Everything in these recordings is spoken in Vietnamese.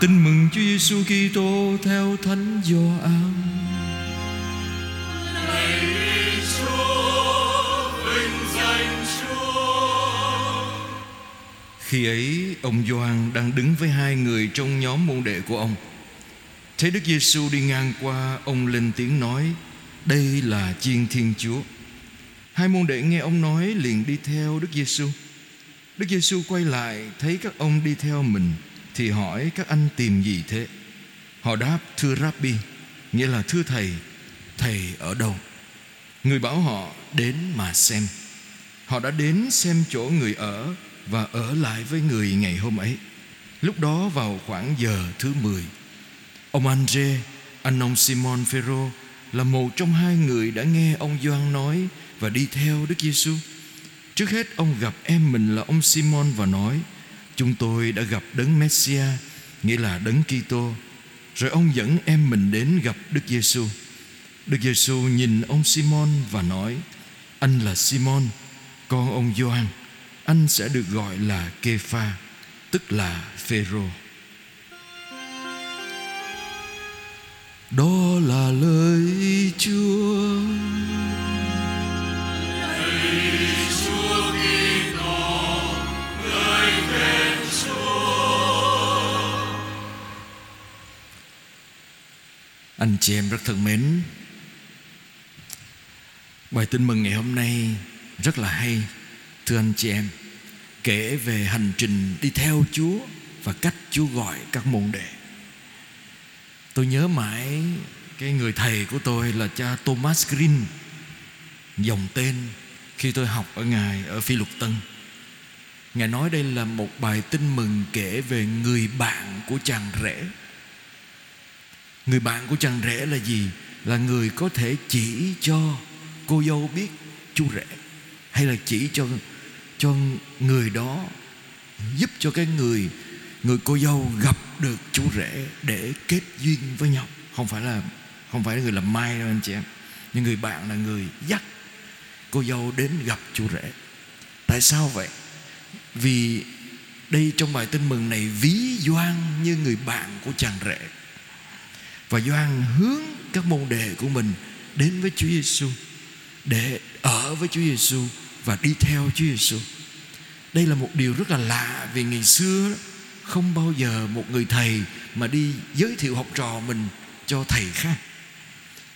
Tin mừng Chúa Giêsu Kitô theo Thánh Gioan. Khi ấy ông Gioan đang đứng với hai người trong nhóm môn đệ của ông. Thấy Đức Giêsu đi ngang qua, ông lên tiếng nói: "Đây là chiên Thiên Chúa." Hai môn đệ nghe ông nói liền đi theo Đức Giêsu. Đức Giêsu quay lại thấy các ông đi theo mình thì hỏi các anh tìm gì thế? Họ đáp thưa Rabbi, nghĩa là thưa thầy, thầy ở đâu? Người bảo họ đến mà xem. Họ đã đến xem chỗ người ở và ở lại với người ngày hôm ấy. Lúc đó vào khoảng giờ thứ 10 Ông Andre, anh ông Simon Phêrô là một trong hai người đã nghe ông Gioan nói và đi theo Đức Giêsu. Trước hết ông gặp em mình là ông Simon và nói: "Chúng tôi đã gặp đấng Messia, nghĩa là đấng Kitô." Rồi ông dẫn em mình đến gặp Đức Giêsu. Đức Giêsu nhìn ông Simon và nói: "Anh là Simon, con ông Gioan, anh sẽ được gọi là Kepha, tức là Phêrô." Đó là lời Chúa. Anh chị em rất thân mến, Bài tin mừng ngày hôm nay rất là hay, Thưa anh chị em. Kể về hành trình đi theo Chúa Và cách Chúa gọi các môn đệ. Tôi nhớ mãi Cái người thầy của tôi là cha Thomas Green, Dòng tên Khi tôi học ở Ngài Ở Phi Lục Tân. Ngài nói đây là một bài tin mừng Kể về người bạn của chàng rể. Người bạn của chàng rể là gì? Là người có thể chỉ cho cô dâu biết chú rể, Hay là chỉ cho cho người đó, Giúp cho cái người người cô dâu gặp được chú rể Để kết duyên với nhau Không phải là, không phải là người làm mai đâu anh chị em Nhưng người bạn là người dắt cô dâu đến gặp chú rể Tại sao vậy? Vì đây trong bài tin mừng này ví Doan như người bạn của chàng rể và Gioan hướng các môn đề của mình đến với Chúa Giêsu, để ở với Chúa Giêsu và đi theo Chúa Giêsu. Đây là một điều rất là lạ vì ngày xưa không bao giờ một người thầy mà đi giới thiệu học trò mình cho thầy khác.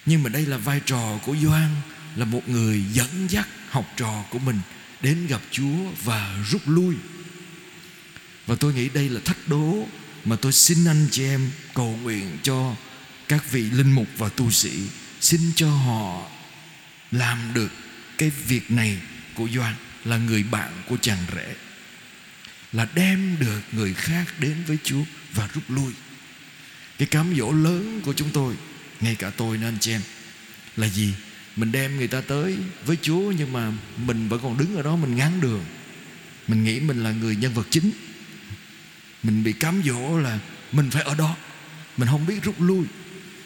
Nhưng mà đây là vai trò của Gioan là một người dẫn dắt học trò của mình đến gặp Chúa và rút lui. Và tôi nghĩ đây là thách đố mà tôi xin anh chị em cầu nguyện cho các vị linh mục và tu sĩ xin cho họ làm được cái việc này của Doan là người bạn của chàng rể là đem được người khác đến với Chúa và rút lui. Cái cám dỗ lớn của chúng tôi, ngay cả tôi nên chị em, là gì? Mình đem người ta tới với Chúa nhưng mà mình vẫn còn đứng ở đó mình ngán đường. Mình nghĩ mình là người nhân vật chính. Mình bị cám dỗ là mình phải ở đó. Mình không biết rút lui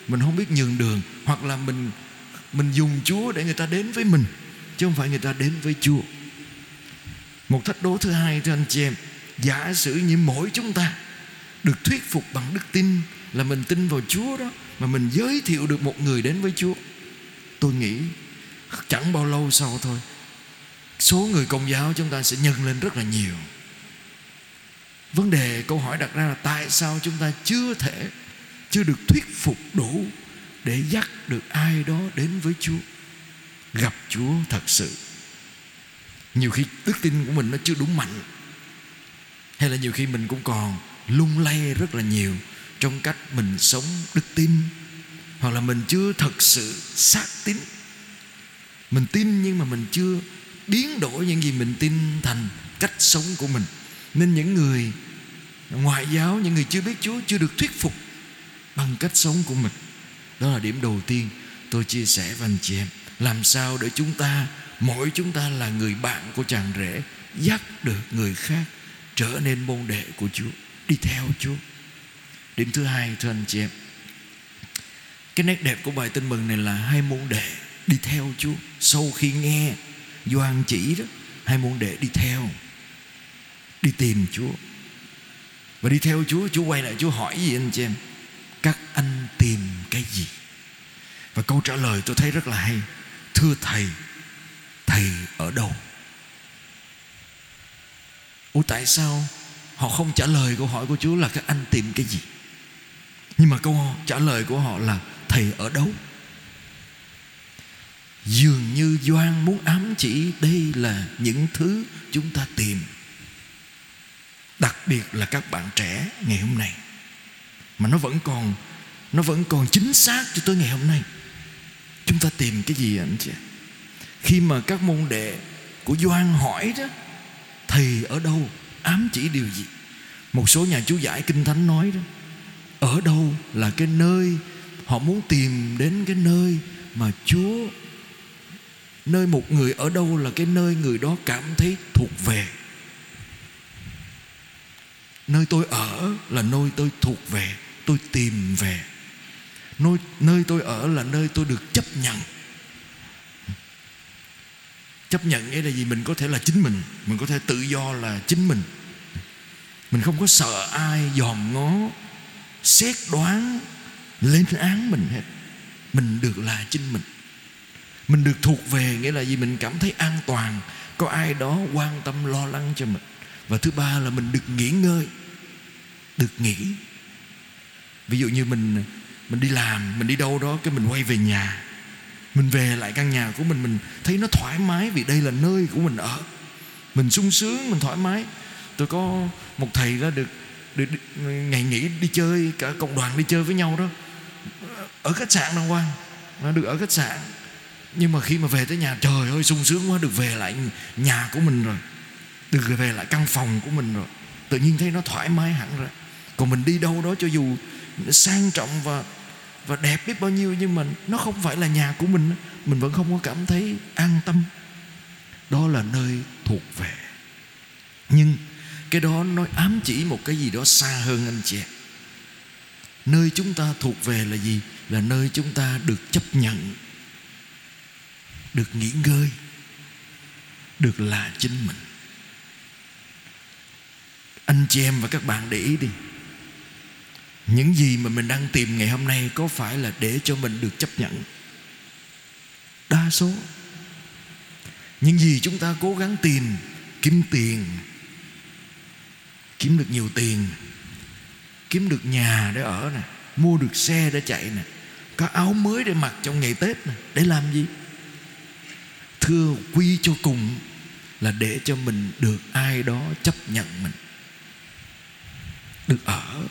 mình không biết nhường đường hoặc là mình mình dùng Chúa để người ta đến với mình chứ không phải người ta đến với Chúa. Một thách đố thứ hai thưa anh chị em, giả sử như mỗi chúng ta được thuyết phục bằng đức tin là mình tin vào Chúa đó mà mình giới thiệu được một người đến với Chúa. Tôi nghĩ chẳng bao lâu sau thôi số người công giáo chúng ta sẽ nhân lên rất là nhiều. Vấn đề câu hỏi đặt ra là tại sao chúng ta chưa thể chưa được thuyết phục đủ để dắt được ai đó đến với Chúa, gặp Chúa thật sự. Nhiều khi đức tin của mình nó chưa đủ mạnh, hay là nhiều khi mình cũng còn lung lay rất là nhiều trong cách mình sống đức tin, hoặc là mình chưa thật sự xác tín. Mình tin nhưng mà mình chưa biến đổi những gì mình tin thành cách sống của mình. Nên những người ngoại giáo, những người chưa biết Chúa, chưa được thuyết phục bằng cách sống của mình. Đó là điểm đầu tiên tôi chia sẻ với anh chị em. Làm sao để chúng ta, mỗi chúng ta là người bạn của chàng rể, dắt được người khác trở nên môn đệ của Chúa, đi theo Chúa. Điểm thứ hai, thưa anh chị em, cái nét đẹp của bài tin mừng này là hai môn đệ đi theo Chúa. Sau khi nghe Doan chỉ đó, hai môn đệ đi theo, đi tìm Chúa. Và đi theo Chúa Chúa quay lại, Chúa hỏi gì anh chị em? Các anh tìm cái gì? Và câu trả lời tôi thấy rất là hay. Thưa thầy thầy ở đâu? Ủa, tại sao họ không trả lời câu hỏi của Chúa là các anh tìm cái gì? Nhưng mà câu trả lời của họ là, thầy ở đâu? Dường như Doan muốn ám chỉ đây là những thứ chúng ta tìm. Đặc biệt là các bạn trẻ ngày hôm nay mà nó vẫn còn, nó vẫn còn chính xác cho tới ngày hôm nay. Chúng ta tìm cái gì anh chị? Khi mà các môn đệ của Doan hỏi đó, thầy ở đâu? Ám chỉ điều gì? Một số nhà chú giải kinh thánh nói đó, ở đâu là cái nơi họ muốn tìm đến cái nơi mà Chúa, nơi một người ở đâu là cái nơi người đó cảm thấy thuộc về? Nơi tôi ở là nơi tôi thuộc về tôi tìm về. Nơi nơi tôi ở là nơi tôi được chấp nhận. Chấp nhận nghĩa là gì? Mình có thể là chính mình. Mình có thể tự do là chính mình. Mình không có sợ ai dòm ngó, xét đoán, lên án mình hết. Mình được là chính mình. Mình được thuộc về nghĩa là gì? Mình cảm thấy an toàn. Có ai đó quan tâm, lo lắng cho mình. Và thứ ba là mình được nghỉ ngơi. Được nghỉ ví dụ như mình mình đi làm mình đi đâu đó cái mình quay về nhà mình về lại căn nhà của mình mình thấy nó thoải mái vì đây là nơi của mình ở. Mình sung sướng mình thoải mái. Tôi có một thầy đó được được, được ngày nghỉ đi chơi cả cộng đoàn đi chơi với nhau đó. Ở khách sạn đàng hoàng nó được ở khách sạn. Nhưng mà khi mà về tới nhà trời ơi sung sướng quá được về lại nhà của mình rồi. Được về lại căn phòng của mình rồi. Tự nhiên thấy nó thoải mái hẳn rồi còn mình đi đâu đó cho dù sang trọng và và đẹp biết bao nhiêu. Nhưng mà nó không phải là nhà của mình. Mình vẫn không có cảm thấy an tâm. Đó là nơi thuộc về. Nhưng cái đó nó ám chỉ một cái gì đó xa hơn anh chị nơi chúng ta thuộc về là gì? Là nơi chúng ta được chấp nhận, được nghỉ ngơi, được là chính mình. Anh chị em và các bạn để ý đi những gì mà mình đang tìm ngày hôm nay có phải là để cho mình được chấp nhận? Đa số. Những gì chúng ta cố gắng tìm, kiếm tiền, kiếm được nhiều tiền, kiếm được nhà để ở nè, mua được xe để chạy nè, có áo mới để mặc trong ngày tết nè, để làm gì? Thưa quy cho cùng là để cho mình được ai đó chấp nhận mình. Được ở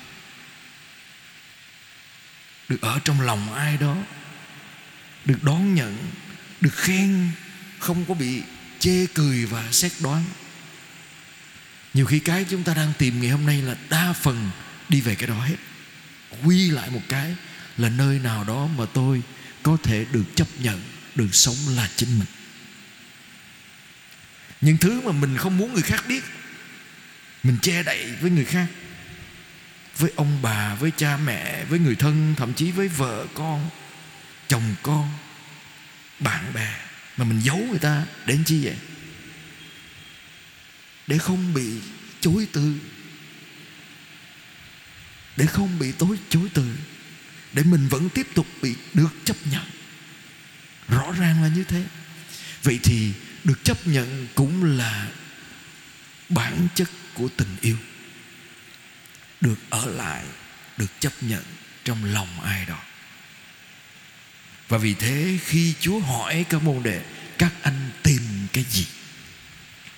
được ở trong lòng ai đó, được đón nhận, được khen, không có bị chê cười và xét đoán. Nhiều khi cái chúng ta đang tìm ngày hôm nay là đa phần đi về cái đó hết. Quy lại một cái là nơi nào đó mà tôi có thể được chấp nhận, được sống là chính mình. Những thứ mà mình không muốn người khác biết, mình che đậy với người khác với ông bà, với cha mẹ, với người thân, thậm chí với vợ con, chồng con, bạn bè mà mình giấu người ta đến chi vậy? Để không bị chối từ. Để không bị tối, chối từ. Để mình vẫn tiếp tục bị được chấp nhận. Rõ ràng là như thế. Vậy thì được chấp nhận cũng là bản chất của tình yêu được ở lại, được chấp nhận trong lòng ai đó. Và vì thế khi Chúa hỏi các môn đệ, các anh tìm cái gì?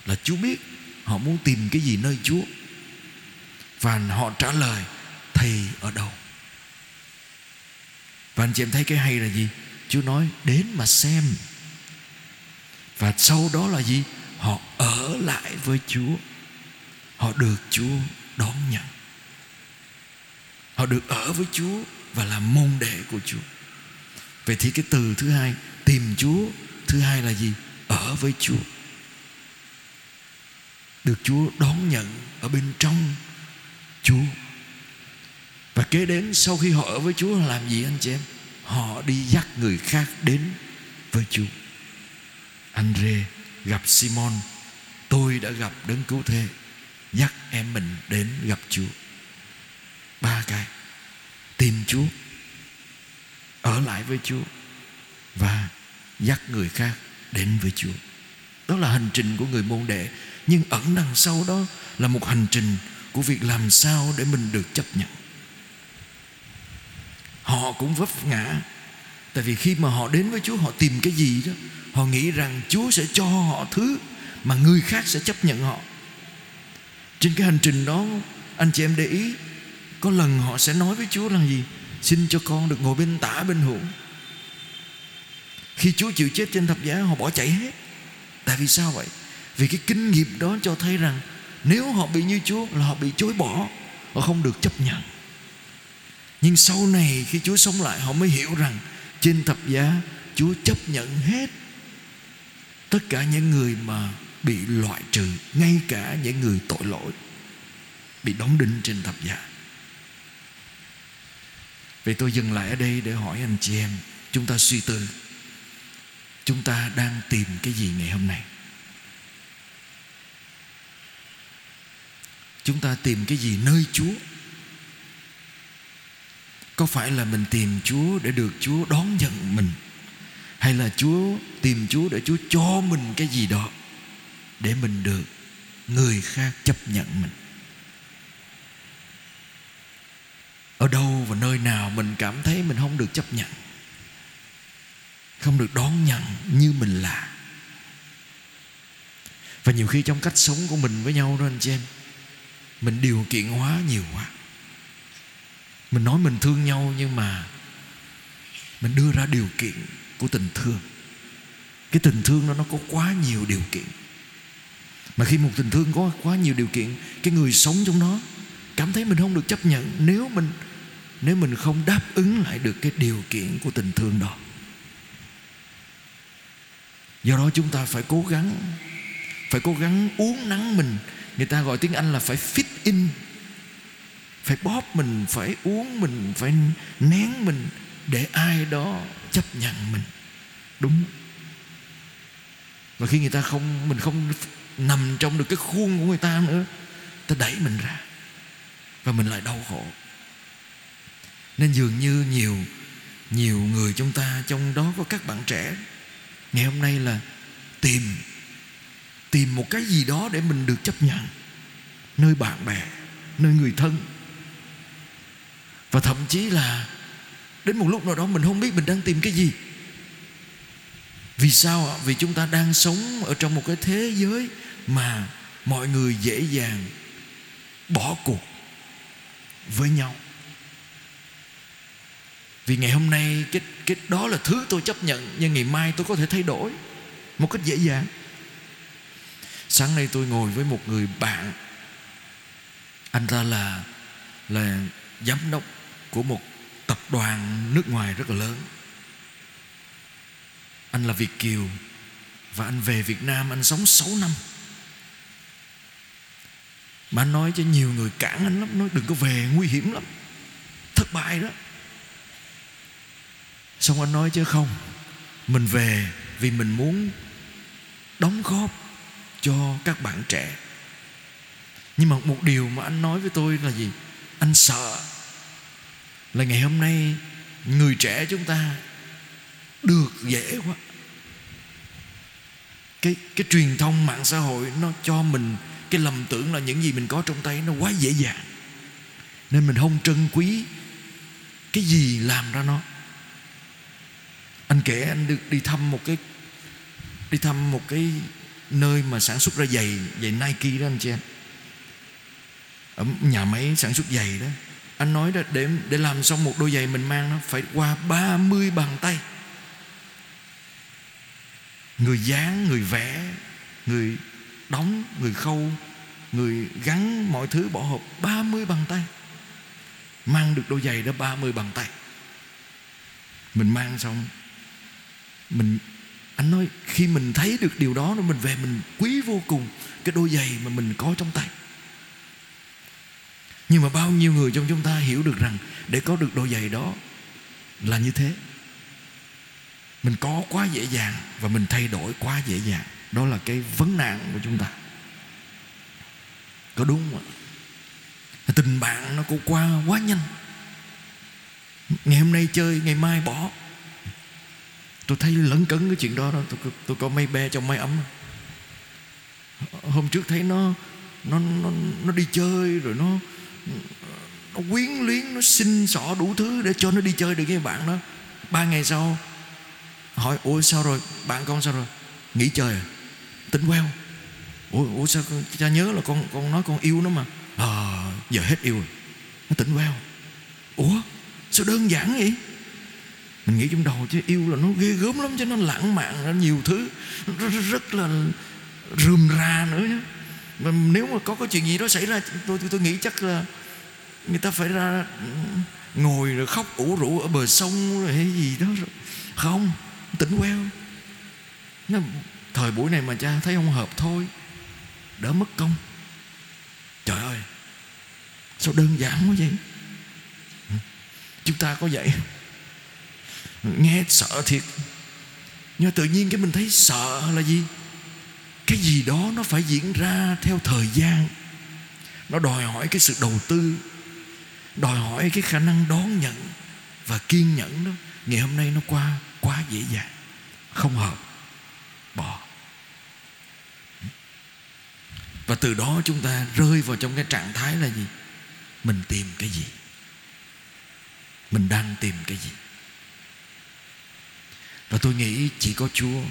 Là Chúa biết họ muốn tìm cái gì nơi Chúa. Và họ trả lời, thầy ở đâu? Và anh chị em thấy cái hay là gì? Chúa nói, đến mà xem. Và sau đó là gì? Họ ở lại với Chúa. Họ được Chúa đón nhận họ được ở với Chúa và là môn đệ của Chúa. Vậy thì cái từ thứ hai, tìm Chúa, thứ hai là gì? Ở với Chúa. Được Chúa đón nhận ở bên trong Chúa. Và kế đến sau khi họ ở với Chúa, làm gì anh chị em? Họ đi dắt người khác đến với Chúa. Andre gặp Simon, tôi đã gặp đấng cứu thế, dắt em mình đến gặp Chúa ba cái. Tìm chúa. Ở lại với chúa. Và dắt người khác đến với chúa. Đó là hành trình của người môn đệ. Nhưng ẩn đằng sau đó là một hành trình của việc làm sao để mình được chấp nhận. Họ cũng vấp ngã. Tại vì khi mà họ đến với chúa, họ tìm cái gì đó, họ nghĩ rằng chúa sẽ cho họ thứ mà người khác sẽ chấp nhận họ. Trên cái hành trình đó, anh chị em để ý có lần họ sẽ nói với chúa là gì? Xin cho con được ngồi bên tả bên hữu. Khi chúa chịu chết trên thập giá, họ bỏ chạy hết. Tại vì sao vậy? Vì cái kinh nghiệm đó cho thấy rằng nếu họ bị như chúa là họ bị chối bỏ, họ không được chấp nhận. Nhưng sau này khi chúa sống lại, họ mới hiểu rằng trên thập giá, chúa chấp nhận hết tất cả những người mà bị loại trừ, ngay cả những người tội lỗi, bị đóng đinh trên thập giá vậy tôi dừng lại ở đây để hỏi anh chị em, chúng ta suy tư. Chúng ta đang tìm cái gì ngày hôm nay? Chúng ta tìm cái gì nơi chúa? Có phải là mình tìm chúa để được chúa đón nhận mình? Hay là chúa tìm chúa để chúa cho mình cái gì đó để mình được người khác chấp nhận mình? Ở đâu và nơi nào mình cảm thấy mình không được chấp nhận, không được đón nhận như mình là. Và nhiều khi trong cách sống của mình với nhau đó anh chị em, mình điều kiện hóa nhiều quá. Mình nói mình thương nhau nhưng mà mình đưa ra điều kiện của tình thương. Cái tình thương đó nó có quá nhiều điều kiện. Mà khi một tình thương có quá nhiều điều kiện, cái người sống trong nó cảm thấy mình không được chấp nhận. Nếu mình nếu mình không đáp ứng lại được cái điều kiện của tình thương đó, do đó chúng ta phải cố gắng, phải cố gắng uống nắng mình. Người ta gọi tiếng anh là phải fit in, phải bóp mình, phải uống mình, phải nén mình để ai đó chấp nhận mình. Đúng. Và khi người ta không, mình không nằm trong được cái khuôn của người ta nữa, ta đẩy mình ra và mình lại đau khổ nên dường như nhiều nhiều người chúng ta, trong đó có các bạn trẻ, ngày hôm nay là tìm tìm một cái gì đó để mình được chấp nhận. Nơi bạn bè, nơi người thân. Và thậm chí là đến một lúc nào đó mình không biết mình đang tìm cái gì. Vì sao ạ? Vì chúng ta đang sống ở trong một cái thế giới mà mọi người dễ dàng bỏ cuộc với nhau vì ngày hôm nay cái cái đó là thứ tôi chấp nhận, nhưng ngày mai tôi có thể thay đổi một cách dễ dàng. Sáng nay tôi ngồi với một người bạn. Anh ta là là giám đốc của một tập đoàn nước ngoài rất là lớn. Anh là Việt Kiều và anh về Việt Nam anh sống 6 năm. Mà anh nói cho nhiều người cản anh lắm, nói đừng có về, nguy hiểm lắm. Thất bại đó xong anh nói chứ không? Mình về vì mình muốn đóng góp cho các bạn trẻ. Nhưng mà một điều mà anh nói với tôi là gì? Anh sợ là ngày hôm nay người trẻ chúng ta được dễ quá. Cái cái truyền thông mạng xã hội nó cho mình cái lầm tưởng là những gì mình có trong tay nó quá dễ dàng. Nên mình không trân quý cái gì làm ra nó anh kể anh được đi thăm một cái, đi thăm một cái nơi mà sản xuất ra giày giày Nike đó anh chị em. Ở nhà máy sản xuất giày đó. Anh nói đó, để để làm xong một đôi giày mình mang nó phải qua 30 bàn tay. Người dán, người vẽ, người đóng, người khâu, người gắn mọi thứ bỏ hộp 30 bàn tay. Mang được đôi giày đó 30 bàn tay. Mình mang xong mình, anh nói, khi mình thấy được điều đó mình về mình quý vô cùng cái đôi giày mà mình có trong tay. Nhưng mà bao nhiêu người trong chúng ta hiểu được rằng để có được đôi giày đó là như thế. Mình có quá dễ dàng và mình thay đổi quá dễ dàng. Đó là cái vấn nạn của chúng ta. Có đúng không ạ? Tình bạn nó cũng qua quá nhanh. Ngày hôm nay chơi, ngày mai bỏ tôi thấy lấn cấn cái chuyện đó đó. Tôi, tôi có mây be trong máy ấm. Hôm trước thấy nó nó nó nó đi chơi rồi nó nó quyến luyến nó xin xỏ đủ thứ để cho nó đi chơi được với bạn đó. Ba ngày sau hỏi ủa sao rồi? Bạn con sao rồi? Nghỉ chơi à. Tính queo. Ủa, ủa sao cha nhớ là con con nói con yêu nó mà. À, giờ hết yêu rồi. Nó tỉnh queo. Ủa sao đơn giản vậy? Mình nghĩ trong đầu chứ yêu là nó ghê gớm lắm chứ nó lãng mạn nó nhiều thứ. Rất, rất là rườm rà nữa nhé mà nếu mà có cái chuyện gì đó xảy ra tôi tôi, tôi nghĩ chắc là người ta phải ra ừ, ngồi rồi khóc ủ rũ ở bờ sông rồi hay gì đó rồi. Không tỉnh queo. Nó thời buổi này mà cha thấy không hợp thôi. Đỡ mất công. Trời ơi sao đơn giản quá vậy? Ừ, chúng ta có vậy? Nghe sợ thiệt. Nhưng tự nhiên cái mình thấy sợ là gì? Cái gì đó nó phải diễn ra theo thời gian. Nó đòi hỏi cái sự đầu tư. Đòi hỏi cái khả năng đón nhận và kiên nhẫn đó. Ngày hôm nay nó qua, quá dễ dàng. Không hợp, bỏ. Và từ đó chúng ta rơi vào trong cái trạng thái là gì? Mình tìm cái gì? Mình đang tìm cái gì? Và tôi nghĩ chỉ có chúa.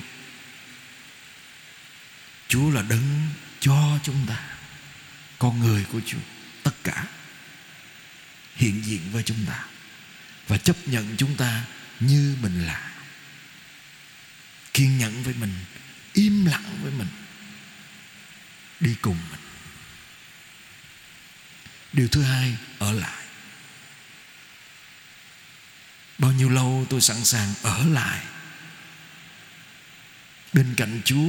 Chúa là đấng cho chúng ta, con người của chúa, tất cả hiện diện với chúng ta và chấp nhận chúng ta như mình là. Kiên nhẫn với mình, im lặng với mình, đi cùng mình. Điều thứ hai, ở lại. Bao nhiêu lâu tôi sẵn sàng ở lại? Bên cạnh chúa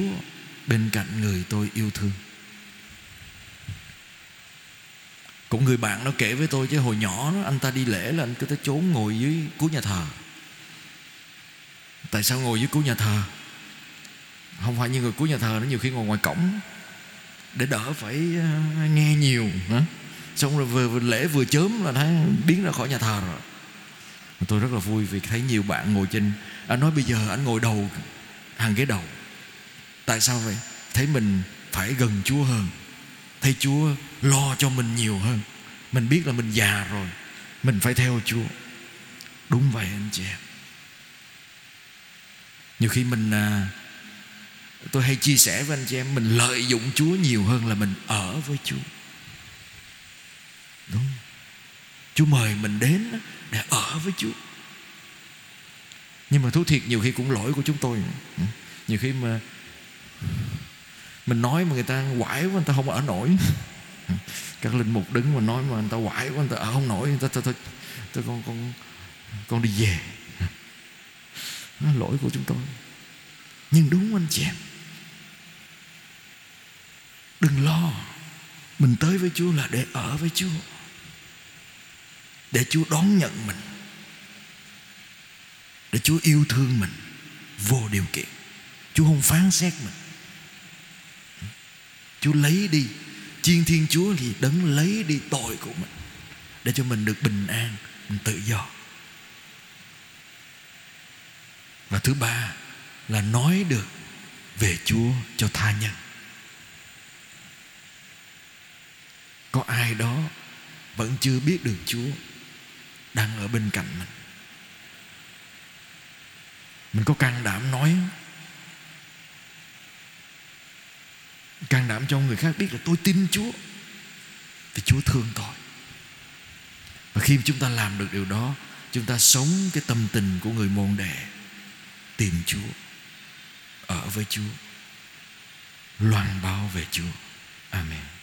bên cạnh người tôi yêu thương. Cũng người bạn nó kể với tôi chứ hồi nhỏ đó, anh ta đi lễ là anh cứ tới trốn ngồi dưới cuối nhà thờ. Tại sao ngồi dưới cuối nhà thờ? Không phải như người cuối nhà thờ nó nhiều khi ngồi ngoài cổng để đỡ phải ờ, nghe nhiều hả? xong rồi vừa, vừa lễ vừa chớm là thấy biến ra khỏi nhà thờ rồi. Tôi rất là vui vì thấy nhiều bạn ngồi trên. Anh nói bây giờ anh ngồi đầu hàng ghế đầu tại sao vậy? Thấy mình phải gần chúa hơn. Thấy chúa lo cho mình nhiều hơn. Mình biết là mình già rồi. Mình phải theo chúa. Đúng vậy anh chị em. Nhiều khi mình à, tôi hay chia sẻ với anh chị em mình lợi dụng chúa nhiều hơn là mình ở với chúa. Đúng. Chúa mời mình đến để ở với chúa. Nhưng mà thú thiệt nhiều khi cũng lỗi của chúng tôi nhiều khi mà mình nói mà người ta quải quá, người ta không ở nổi. Các linh mục đứng mà nói mà người ta quải quá, người ta ở không nổi. Người ta thôi tôi con con con đi về. Nó lỗi của chúng tôi. Nhưng đúng anh chị em? Đừng lo. Mình tới với chúa là để ở với chúa. Để chúa đón nhận mình. Để chúa yêu thương mình vô điều kiện. Chúa không phán xét mình chúa lấy đi. Chiên thiên chúa thì đấng lấy đi tội của mình, để cho mình được bình an, mình tự do. Và thứ ba là nói được về chúa cho tha nhân. Có ai đó vẫn chưa biết được chúa đang ở bên cạnh mình? Mình có can đảm nói càng đảm cho người khác biết là tôi tin chúa. Vì chúa thương tôi và khi chúng ta làm được điều đó, chúng ta sống cái tâm tình của người môn đệ, tìm chúa, ở với chúa, loan báo về chúa. Amen.